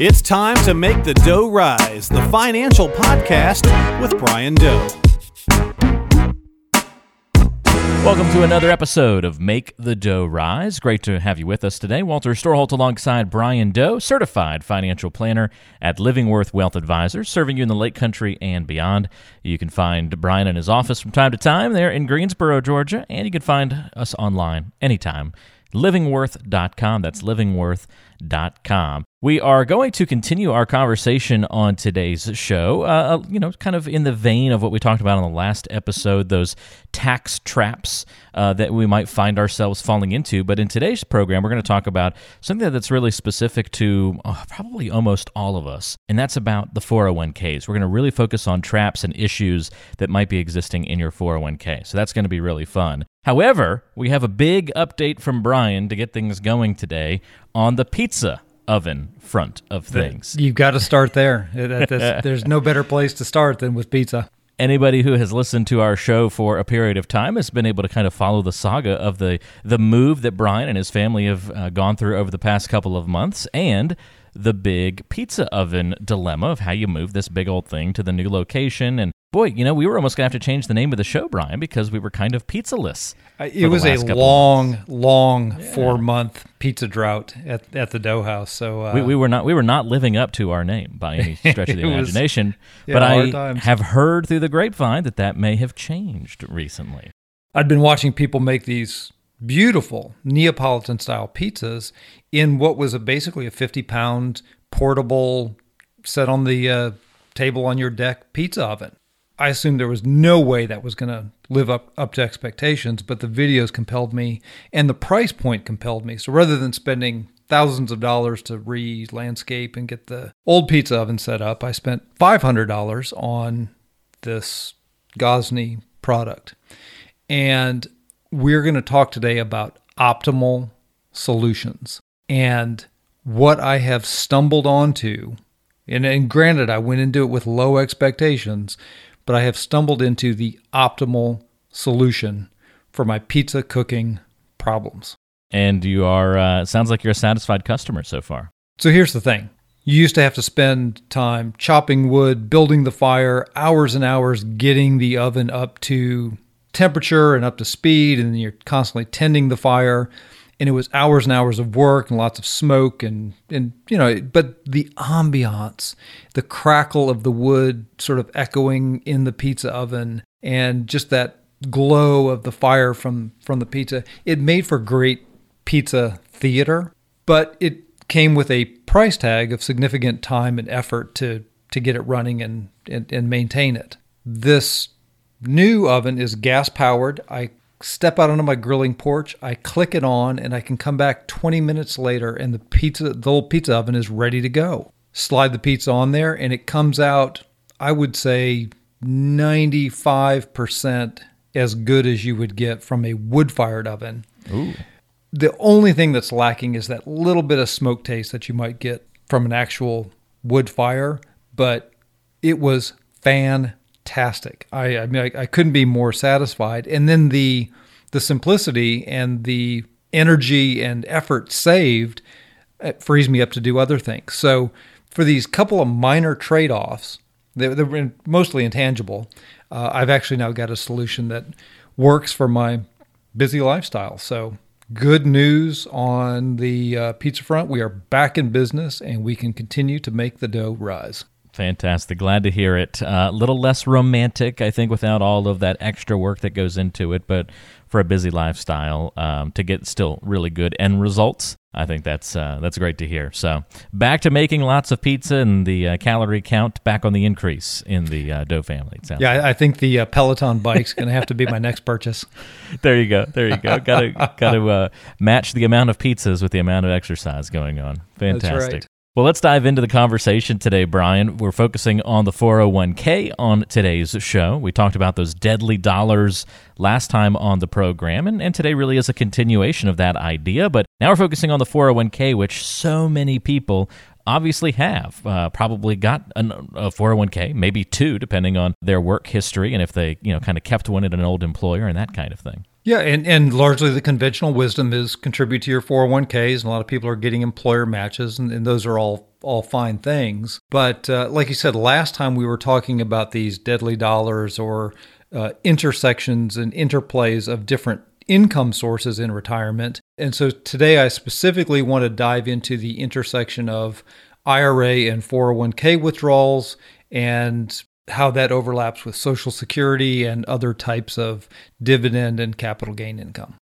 It's time to make the dough rise, the financial podcast with Brian Doe. Welcome to another episode of Make the Dough Rise. Great to have you with us today. Walter Storholt alongside Brian Doe, certified financial planner at Livingworth Wealth Advisors, serving you in the Lake Country and beyond. You can find Brian in his office from time to time there in Greensboro, Georgia, and you can find us online anytime. Livingworth.com. That's livingworth.com. We are going to continue our conversation on today's show, uh, you know, kind of in the vein of what we talked about on the last episode, those tax traps uh, that we might find ourselves falling into. But in today's program, we're going to talk about something that's really specific to uh, probably almost all of us, and that's about the 401ks. We're going to really focus on traps and issues that might be existing in your 401k. So that's going to be really fun. However, we have a big update from Brian to get things going today on the pizza oven front of things. You've got to start there. There's no better place to start than with pizza. Anybody who has listened to our show for a period of time has been able to kind of follow the saga of the the move that Brian and his family have uh, gone through over the past couple of months and the big pizza oven dilemma of how you move this big old thing to the new location and boy, you know, we were almost going to have to change the name of the show, Brian, because we were kind of pizzaless. It was a long, long yeah. four month pizza drought at, at the dough house. So uh, we, we, were not we were not living up to our name by any stretch of the imagination. Was, yeah, but I times. have heard through the grapevine that that may have changed recently. I'd been watching people make these beautiful Neapolitan style pizzas in what was a, basically a 50 pound portable set on the uh, table on your deck pizza oven. I assumed there was no way that was going to live up, up to expectations, but the videos compelled me and the price point compelled me. So rather than spending thousands of dollars to re landscape and get the old pizza oven set up, I spent $500 on this Gozney product. And we're going to talk today about optimal solutions and what I have stumbled onto. And, and granted, I went into it with low expectations, but I have stumbled into the optimal solution for my pizza cooking problems. And you are, uh, sounds like you're a satisfied customer so far. So here's the thing you used to have to spend time chopping wood, building the fire, hours and hours getting the oven up to temperature and up to speed, and you're constantly tending the fire and it was hours and hours of work and lots of smoke and and you know but the ambiance the crackle of the wood sort of echoing in the pizza oven and just that glow of the fire from from the pizza it made for great pizza theater but it came with a price tag of significant time and effort to to get it running and and, and maintain it. This new oven is gas powered i step out onto my grilling porch, I click it on, and I can come back 20 minutes later, and the pizza, the old pizza oven is ready to go. Slide the pizza on there, and it comes out, I would say, 95% as good as you would get from a wood fired oven. Ooh. The only thing that's lacking is that little bit of smoke taste that you might get from an actual wood fire, but it was fan fantastic. I, I mean, I, I couldn't be more satisfied. And then the the simplicity and the energy and effort saved frees me up to do other things. So for these couple of minor trade offs, they're, they're, mostly intangible. Uh, I've actually now got a solution that works for my busy lifestyle. So good news on the uh, pizza front. We are back in business and we can continue to make the dough rise. Fantastic. Glad to hear it. A uh, little less romantic, I think, without all of that extra work that goes into it, but for a busy lifestyle, um, to get still really good end results, I think that's uh, that's great to hear. So back to making lots of pizza and the uh, calorie count back on the increase in the uh, dough family. yeah, like. I think the uh, Peloton bike's going to have to be my next purchase. There you go. There you go. Got to got to uh, match the amount of pizzas with the amount of exercise going on. Fantastic. Right. Well, let's dive into the conversation today, Brian. We're focusing on the 401k on today's show. We talked about those deadly dollars last time on the program, and, and today really is a continuation of that idea. But now we're focusing on the 401k, which so many people obviously have uh, probably got an, a 401k, maybe two, depending on their work history and if they, you know, kind of kept one at an old employer and that kind of thing. Yeah, and, and largely the conventional wisdom is contribute to your 401ks, and a lot of people are getting employer matches, and, and those are all all fine things. But uh, like you said, last time we were talking about these deadly dollars or uh, intersections and interplays of different income sources in retirement. And so today I specifically want to dive into the intersection of IRA and 401k withdrawals and how that overlaps with Social Security and other types of dividend and capital gain income.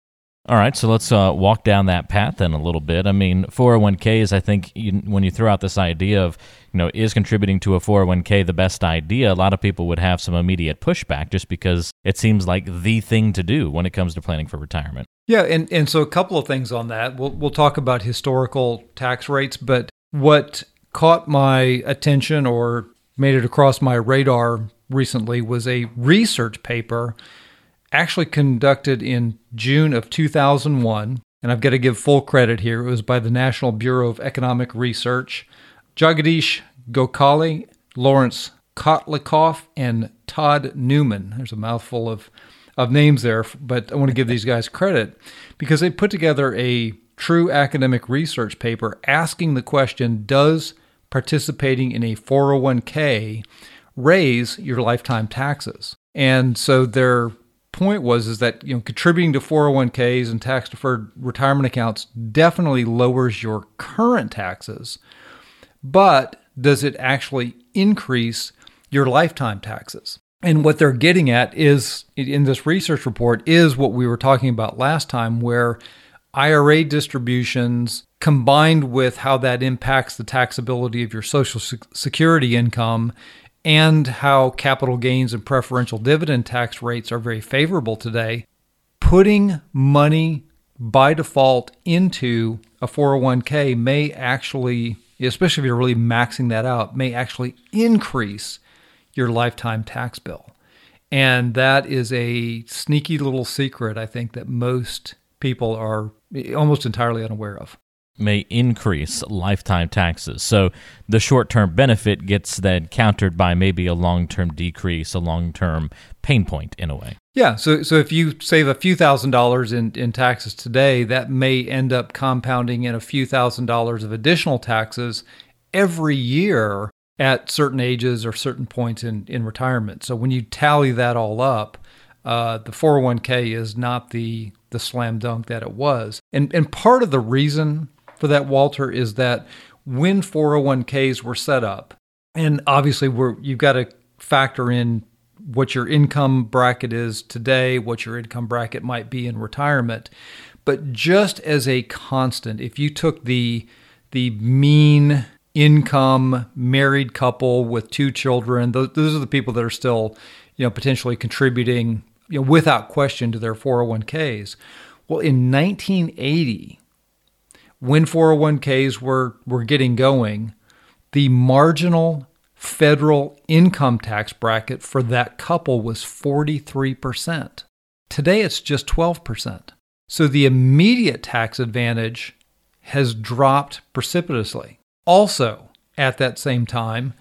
All right, so let's uh, walk down that path then a little bit. I mean, 401ks, I think you, when you throw out this idea of, you know, is contributing to a 401k the best idea, a lot of people would have some immediate pushback just because it seems like the thing to do when it comes to planning for retirement. Yeah, and, and so a couple of things on that. We'll, we'll talk about historical tax rates, but what caught my attention or made it across my radar recently was a research paper actually conducted in June of 2001. And I've got to give full credit here. It was by the National Bureau of Economic Research. Jagadeesh Gokhale, Laurence Kotlikoff, and Todd Neumann. There's a mouthful of, of names there, but I want to give these guys credit because they put together a true academic research paper asking the question Does participating in a 401k raise your lifetime taxes? And so their point was is that you know contributing to 401ks and tax deferred retirement accounts definitely lowers your current taxes. But does it actually increase your lifetime taxes? And what they're getting at is in this research report is what we were talking about last time where IRA distributions combined with how that impacts the taxability of your social security income and how capital gains and preferential dividend tax rates are very favorable today, putting money by default into a 401k may actually, especially if you're really maxing that out, may actually increase your lifetime tax bill. And that is a sneaky little secret, I think, that most people are almost entirely unaware of may increase lifetime taxes. So the short term benefit gets then countered by maybe a long term decrease, a long term pain point in a way. Yeah. So, so if you save a few thousand dollars in, in taxes today, that may end up compounding in a few thousand dollars of additional taxes every year at certain ages or certain points in, in retirement. So when you tally that all up, uh, the 401k is not the the slam dunk that it was. And and part of the reason for that, Walter, is that when 401ks were set up, and obviously we're, you've got to factor in what your income bracket is today, what your income bracket might be in retirement. But just as a constant, if you took the the mean income married couple with two children, those, those are the people that are still, you know, potentially contributing, you know, without question to their 401ks. Well, in 1980, when 401ks were, were getting going, the marginal federal income tax bracket for that couple was 43%. Today it's just 12%. So the immediate tax advantage has dropped precipitously. Also, at that same time,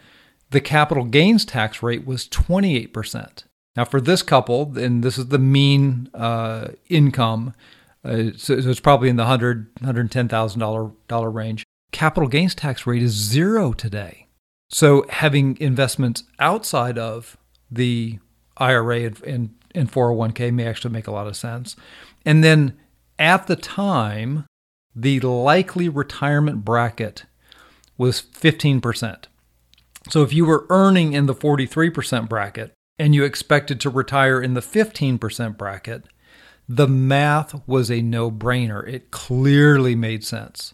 the capital gains tax rate was 28%. Now, for this couple, and this is the mean uh, income, uh, so, so, it's probably in the hundred, hundred ten thousand dollar dollar range. Capital gains tax rate is zero today. So having investments outside of the IRA and, and, and 401k may actually make a lot of sense. And then at the time, the likely retirement bracket was 15%. So if you were earning in the 43% bracket and you expected to retire in the 15% bracket, the math was a no brainer. It clearly made sense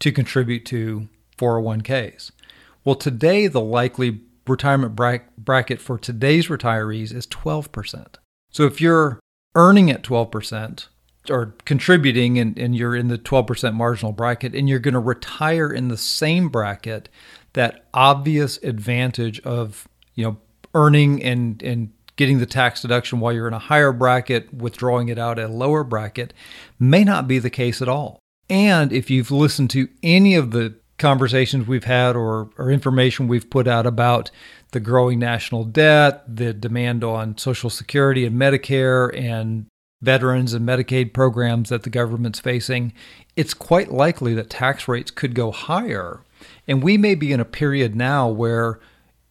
to contribute to 401ks. Well, today, the likely retirement bracket for today's retirees is 12%. So if you're earning at 12% or contributing and, and you're in the 12% marginal bracket and you're going to retire in the same bracket, that obvious advantage of, you know, earning and, and getting the tax deduction while you're in a higher bracket, withdrawing it out at a lower bracket, may not be the case at all. And if you've listened to any of the conversations we've had or, or information we've put out about the growing national debt, the demand on Social Security and Medicare, and veterans and Medicaid programs that the government's facing, it's quite likely that tax rates could go higher And we may be in a period now where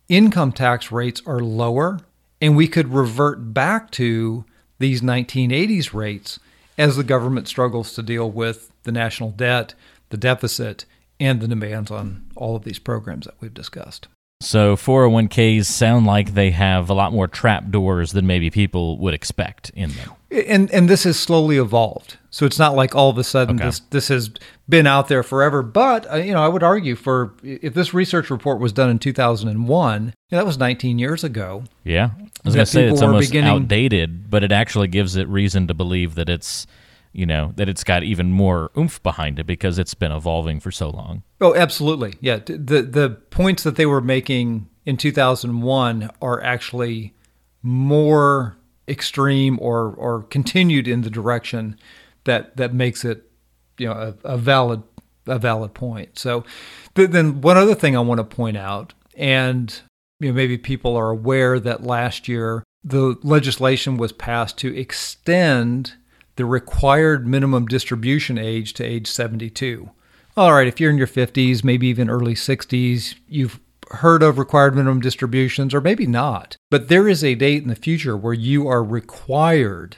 income tax rates are lower and we could revert back to these 1980s rates as the government struggles to deal with the national debt, the deficit, and the demands on all of these programs that we've discussed. So 401ks sound like they have a lot more trap doors than maybe people would expect in them. And and this has slowly evolved. So it's not like all of a sudden Okay. this this has been out there forever. But uh, you know, I would argue for if this research report was done in 2001, you know, that was 19 years ago. Yeah. I was going to say it's almost outdated, but it actually gives it reason to believe that it's, you know, that it's got even more oomph behind it because it's been evolving for so long. Oh, absolutely. Yeah, the the points that they were making in 2001 are actually more extreme or or continued in the direction that that makes it you know a, a valid a valid point. So th- then one other thing I want to point out and you know maybe people are aware that last year the legislation was passed to extend the required minimum distribution age to age 72. All right, if you're in your 50s, maybe even early 60s, you've heard of required minimum distributions, or maybe not. But there is a date in the future where you are required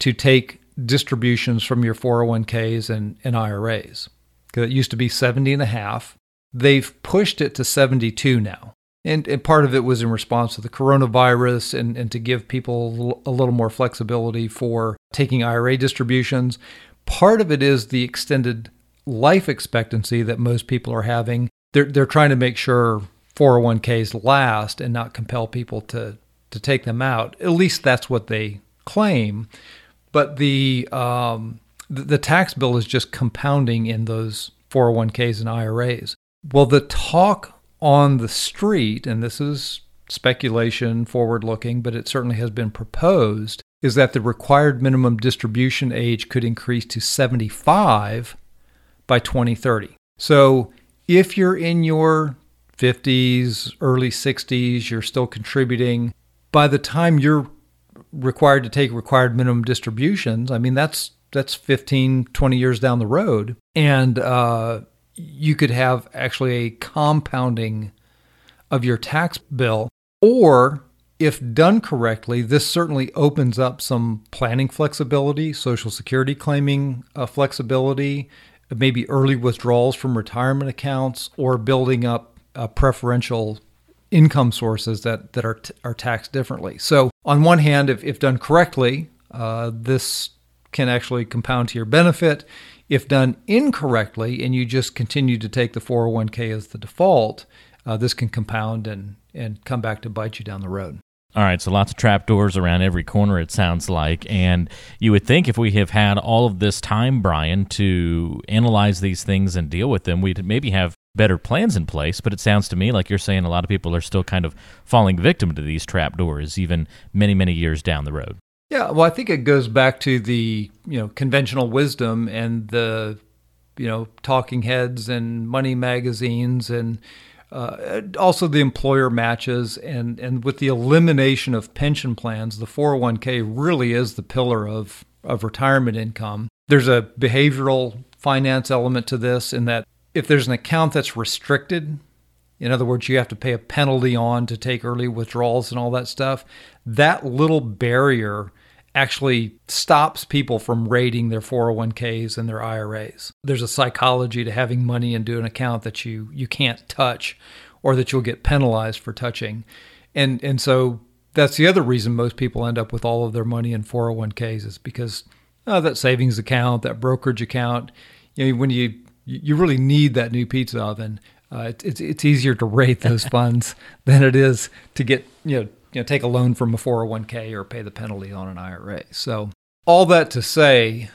to take distributions from your 401ks and, and IRAs. It used to be 70 and a half. They've pushed it to 72 now. And, and part of it was in response to the coronavirus and, and to give people a little- more flexibility for taking IRA distributions. Part of it is the extended life expectancy that most people are having. They're, they're trying to make sure 401ks last and not compel people to, to take them out. At least that's what they claim. But the, um, the, the tax bill is just compounding in those 401ks and IRAs. Well, the talk on the street, and this is speculation, forward looking, but it certainly has been proposed, is that the required minimum distribution age could increase to 75 by 2030. So if you're in your 50s, early 60s, you're still contributing, by the time you're required to take required minimum distributions, I mean, that's that's 15, 20 years down the road. And uh, you could have actually a compounding of your tax bill. Or if done correctly, this certainly opens up some planning flexibility, Social Security claiming uh, flexibility, maybe early withdrawals from retirement accounts, or building up uh, preferential income sources that, that are, t- are taxed differently. So, on one hand, if, if done correctly, uh, this can actually compound to your benefit. If done incorrectly and you just continue to take the 401k as the default, uh, this can compound and, and come back to bite you down the road. All right, so lots of trapdoors around every corner, it sounds like. And you would think if we have had all of this time, Brian, to analyze these things and deal with them, we'd maybe have better plans in place. But it sounds to me like you're saying a lot of people are still kind of falling victim to these trapdoors, even many, many years down the road. Yeah, well, I think it goes back to the you know conventional wisdom and the you know talking heads and money magazines and uh, also the employer matches and and with the elimination of pension plans, the 401k really is the pillar of of retirement income. There's a behavioral finance element to this in that if there's an account that's restricted, in other words, you have to pay a penalty on to take early withdrawals and all that stuff. That little barrier actually stops people from raiding their 401ks and their IRAs. There's a psychology to having money into an account that you you can't touch or that you'll get penalized for touching. And and so that's the other reason most people end up with all of their money in 401ks is because oh, that savings account, that brokerage account, you know, when you you really need that new pizza oven, uh, it, it's it's easier to rate those funds than it is to get you know you know take a loan from a 401k or pay the penalty on an IRA. So all that to say,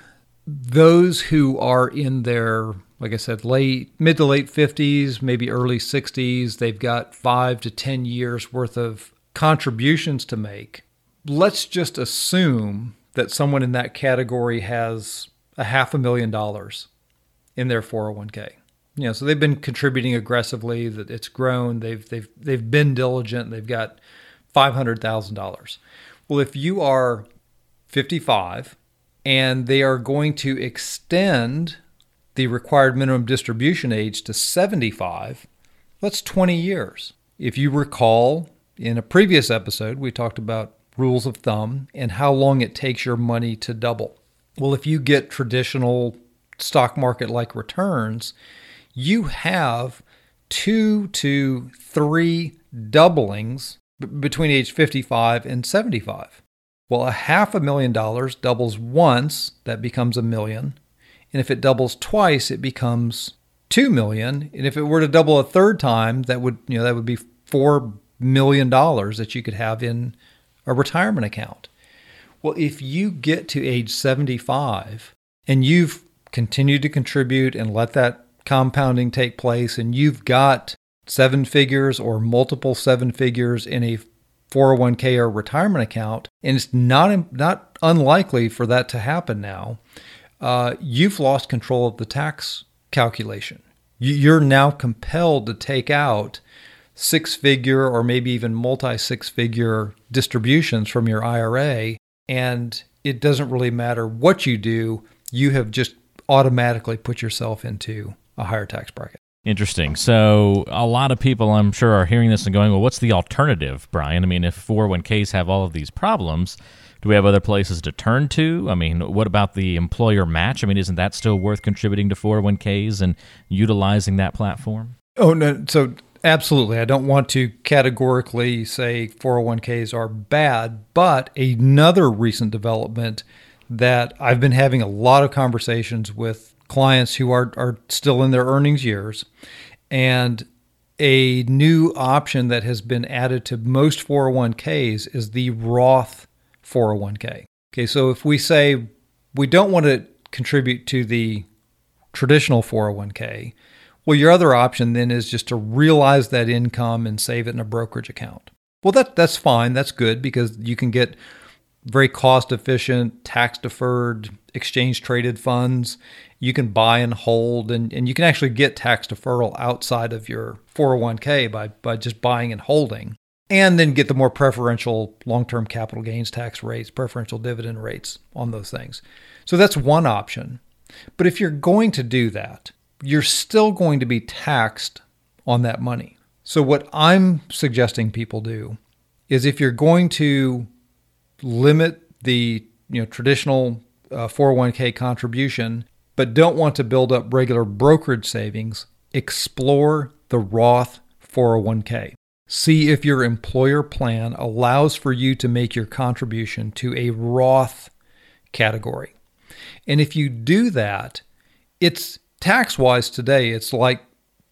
those who are in their like I said, late mid to late 50s, maybe early 60s, they've got five to 10 years worth of contributions to make. Let's just assume that someone in that category has a half a million dollars in their 401k. You know, so they've been contributing aggressively. That it's grown. They've they've they've been diligent. They've got five hundred thousand dollars. Well, if you are 55 and they are going to extend the required minimum distribution age to 75, that's 20 years. If you recall, in a previous episode, we talked about rules of thumb and how long it takes your money to double. Well, if you get traditional stock market like returns, you have two to three doublings between age 55 and 75. Well, a half a million dollars doubles once, that becomes a million. And if it doubles twice, it becomes 2 million. And if it were to double a third time, that would, you know, that would be 4 million dollars that you could have in a retirement account. Well, if you get to age 75 and you've continued to contribute and let that compounding take place and you've got seven figures or multiple seven figures in a 401k or retirement account, and it's not not unlikely for that to happen now. Uh, you've lost control of the tax calculation. You're now compelled to take out six figure or maybe even multi six figure distributions from your IRA, and it doesn't really matter what you do. You have just automatically put yourself into a higher tax bracket. Interesting. So a lot of people, I'm sure, are hearing this and going, "Well, what's the alternative, Brian?" I mean, if 401ks have all of these problems, do we have other places to turn to? I mean, what about the employer match? I mean, isn't that still worth contributing to 401ks and utilizing that platform? Oh no, so absolutely. I don't want to categorically say 401ks are bad, but another recent development that I've been having a lot of conversations with clients who are, are still in their earnings years. And a new option that has been added to most 401ks is the Roth 401k. Okay, so if we say we don't want to contribute to the traditional 401k, well, your other option then is just to realize that income and save it in a brokerage account. Well, that that's fine. That's good because you can get very cost efficient, tax deferred, exchange traded funds. You can buy and hold, and, and you can actually get tax deferral outside of your 401k by, by just buying and holding, and then get the more preferential long term capital gains tax rates, preferential dividend rates on those things. So that's one option. But if you're going to do that, you're still going to be taxed on that money. So, what I'm suggesting people do is if you're going to limit the you know traditional uh, 401k contribution, but don't want to build up regular brokerage savings, explore the Roth 401k. See if your employer plan allows for you to make your contribution to a Roth category. And if you do that, it's tax wise today, it's like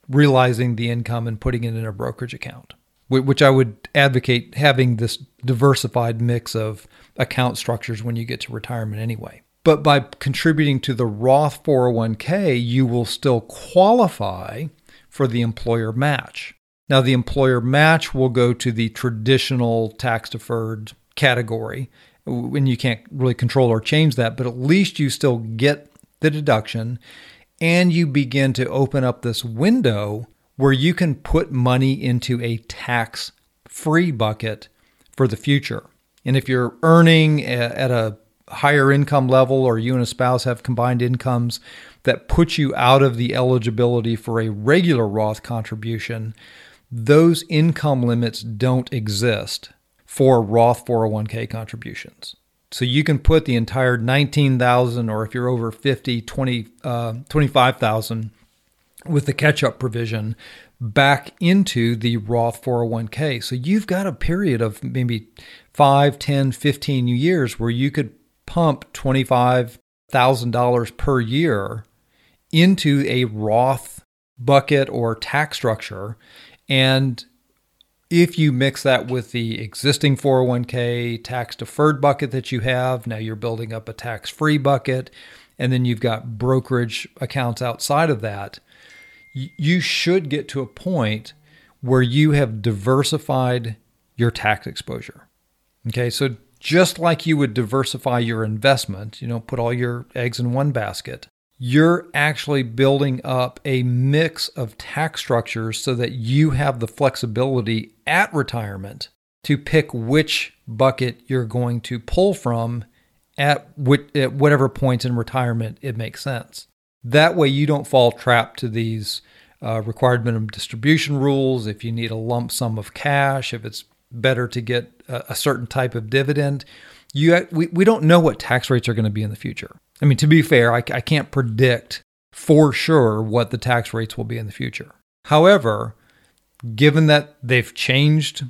realizing the income and putting it in a brokerage account, which I would advocate having this diversified mix of account structures when you get to retirement anyway. But by contributing to the Roth 401k, you will still qualify for the employer match. Now, the employer match will go to the traditional tax deferred category, and you can't really control or change that, but at least you still get the deduction and you begin to open up this window where you can put money into a tax free bucket for the future. And if you're earning at a higher income level or you and a spouse have combined incomes that put you out of the eligibility for a regular Roth contribution, those income limits don't exist for Roth 401k contributions. So you can put the entire 19,000 or if you're over 50, 20, uh, 25,000 with the catch up provision back into the Roth 401k. So you've got a period of maybe 5, 10, 15 years where you could pump $25,000 per year into a Roth bucket or tax structure and if you mix that with the existing 401k tax deferred bucket that you have, now you're building up a tax free bucket, and then you've got brokerage accounts outside of that, you should get to a point where you have diversified your tax exposure. Okay, so just like you would diversify your investment, you know, put all your eggs in one basket, you're actually building up a mix of tax structures so that you have the flexibility at retirement to pick which bucket you're going to pull from at, whatever point in retirement it makes sense. That way, you don't fall trapped to these uh, required minimum distribution rules. If you need a lump sum of cash, if it's better to get a, a certain type of dividend, you we, we don't know what tax rates are going to be in the future. I mean, to be fair, I, I can't predict for sure what the tax rates will be in the future. However, given that they've changed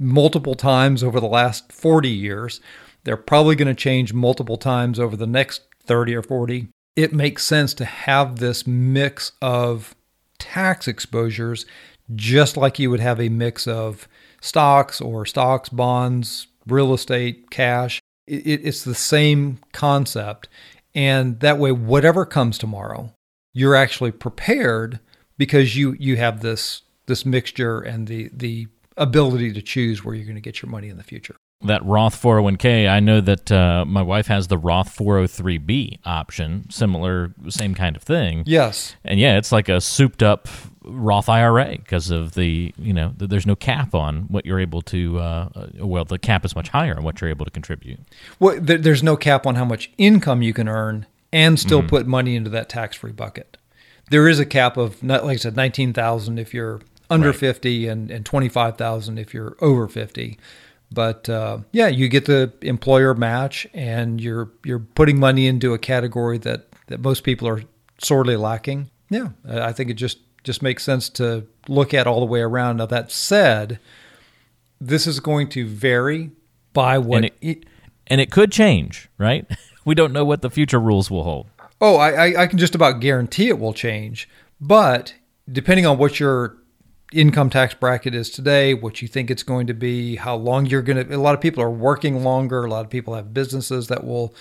multiple times over the last 40 years, they're probably going to change multiple times over the next 30 or 40. It makes sense to have this mix of tax exposures, just like you would have a mix of stocks or stocks, bonds, real estate, cash. It, it's the same concept. And that way, whatever comes tomorrow, you're actually prepared because you you have this this mixture and the the ability to choose where you're going to get your money in the future that Roth 401k, I know that uh, my wife has the Roth 403b option, similar, same kind of thing. Yes. And yeah, it's like a souped up Roth IRA because of the, you know, the, there's no cap on what you're able to, uh, uh well, the cap is much higher on what you're able to contribute. Well, there's no cap on how much income you can earn and still mm-hmm. put money into that tax free bucket. There is a cap of, like I said, 19,000 if you're under right. 50 and, and 25,000 if you're over 50 but uh, yeah, you get the employer match, and you're you're putting money into a category that that most people are sorely lacking. Yeah, I think it just just makes sense to look at all the way around. Now that said, this is going to vary by what and it, and it could change, right? we don't know what the future rules will hold. Oh, I, I can just about guarantee it will change, but depending on what your income tax bracket is today, what you think it's going to be, how long you're going to. A lot of people are working longer. A lot of people have businesses that will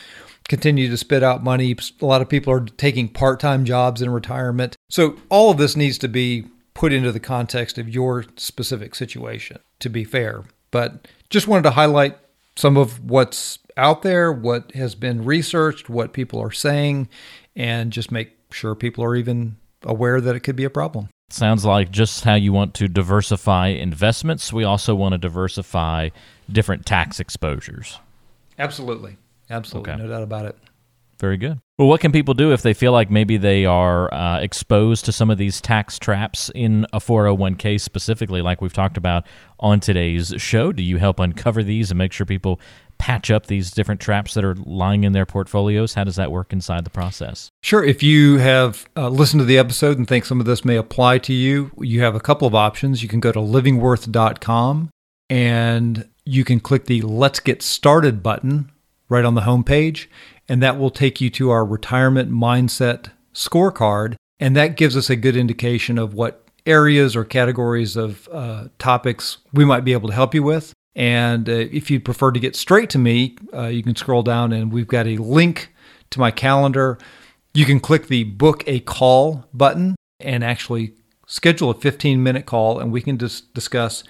continue to spit out money. A lot of people are taking part time jobs in retirement. So, all of this needs to be put into the context of your specific situation to be fair. But just wanted to highlight some of what's out there, what has been researched, what people are saying, and just make sure people are even aware that it could be a problem. Sounds like just how you want to diversify investments. We also want to diversify different tax exposures. Absolutely. Absolutely. Okay. No doubt about it. Very good. Well, what can people do if they feel like maybe they are uh, exposed to some of these tax traps in a 401k specifically, like we've talked about on today's show? Do you help uncover these and make sure people patch up these different traps that are lying in their portfolios? How does that work inside the process? Sure. If you have uh, listened to the episode and think some of this may apply to you, you have a couple of options. You can go to livingworth.com and you can click the Let's Get Started button right on the homepage, and that will take you to our retirement mindset scorecard. And that gives us a good indication of what areas or categories of uh, topics we might be able to help you with. And uh, if you'd prefer to get straight to me, uh, you can scroll down and we've got a link to my calendar. You can click the book a call button and actually schedule a 15 minute call, and we can dis- discuss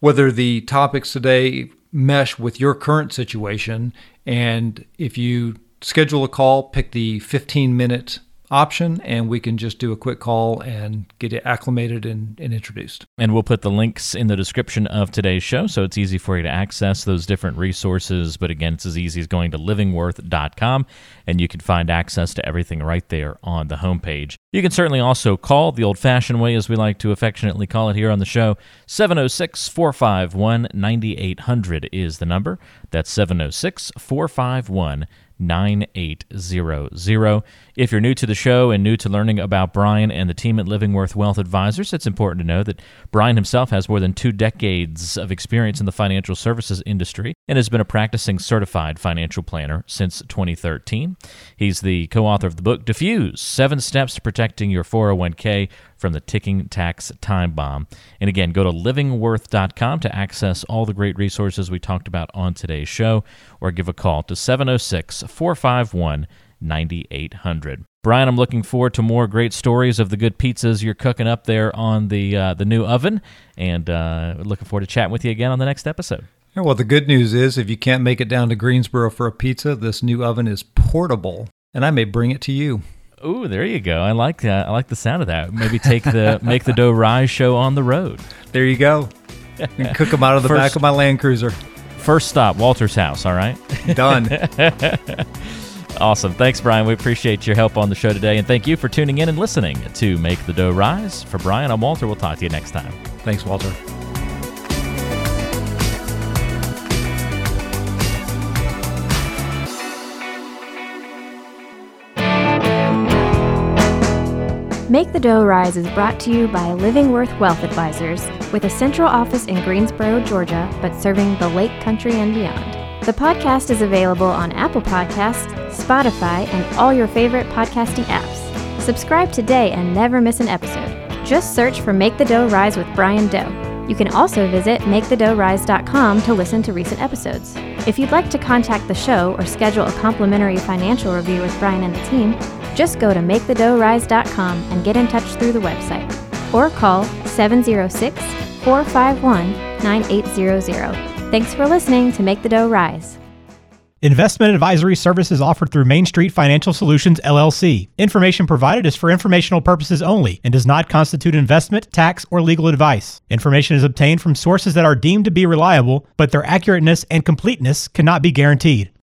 whether the topics today mesh with your current situation. And if you schedule a call, pick the 15 minute option and we can just do a quick call and get it acclimated and, and, introduced. And we'll put the links in the description of today's show so it's easy for you to access those different resources. But again, it's as easy as going to livingworth.com and you can find access to everything right there on the homepage. You can certainly also call the old fashioned way, as we like to affectionately call it here on the show. 706 451 9800 is the number. That's 706 451 9800. If you're new to the show and new to learning about Brian and the team at Livingworth Wealth Advisors, it's important to know that Brian himself has more than two decades of experience in the financial services industry and has been a practicing certified financial planner since 2013. He's the co author of the book Defuse Seven Steps to Protecting Your 401k from the ticking tax time bomb. And again, go to livingworth.com to access all the great resources we talked about on today's show or give a call to 706 451 9800. Brian, I'm looking forward to more great stories of the good pizzas you're cooking up there on the uh, the new oven, and uh, looking forward to chatting with you again on the next episode. Yeah, well, the good news is if you can't make it down to Greensboro for a pizza, this new oven is portable, and I may bring it to you. Ooh, there you go. I like that. I like the sound of that. Maybe take the make the dough rise show on the road. There you go. You cook them out of the first, back of my Land Cruiser. First stop, Walter's house. All right. Done. Awesome. Thanks, Brian. We appreciate your help on the show today. And thank you for tuning in and listening to Make the Dough Rise. For Brian, I'm Walter. We'll talk to you next time. Thanks, Walter. Make the Dough Rise is brought to you by Livingworth Wealth Advisors, with a central office in Greensboro, Georgia, but serving the Lake Country and beyond. The podcast is available on Apple Podcasts, Spotify, and all your favorite podcasting apps. Subscribe today and never miss an episode. Just search for Make the Dough Rise with Brian Doe. You can also visit MakeTheDoughRise.com to listen to recent episodes. If you'd like to contact the show or schedule a complimentary financial review with Brian and the team, just go to MakeTheDoughRise.com and get in touch through the website. Or call 706 451 9800. Thanks for listening to Make the Dough Rise. Investment advisory services offered through Main Street Financial Solutions LLC. Information provided is for informational purposes only and does not constitute investment, tax, or legal advice. Information is obtained from sources that are deemed to be reliable, but their accurateness and completeness cannot be guaranteed.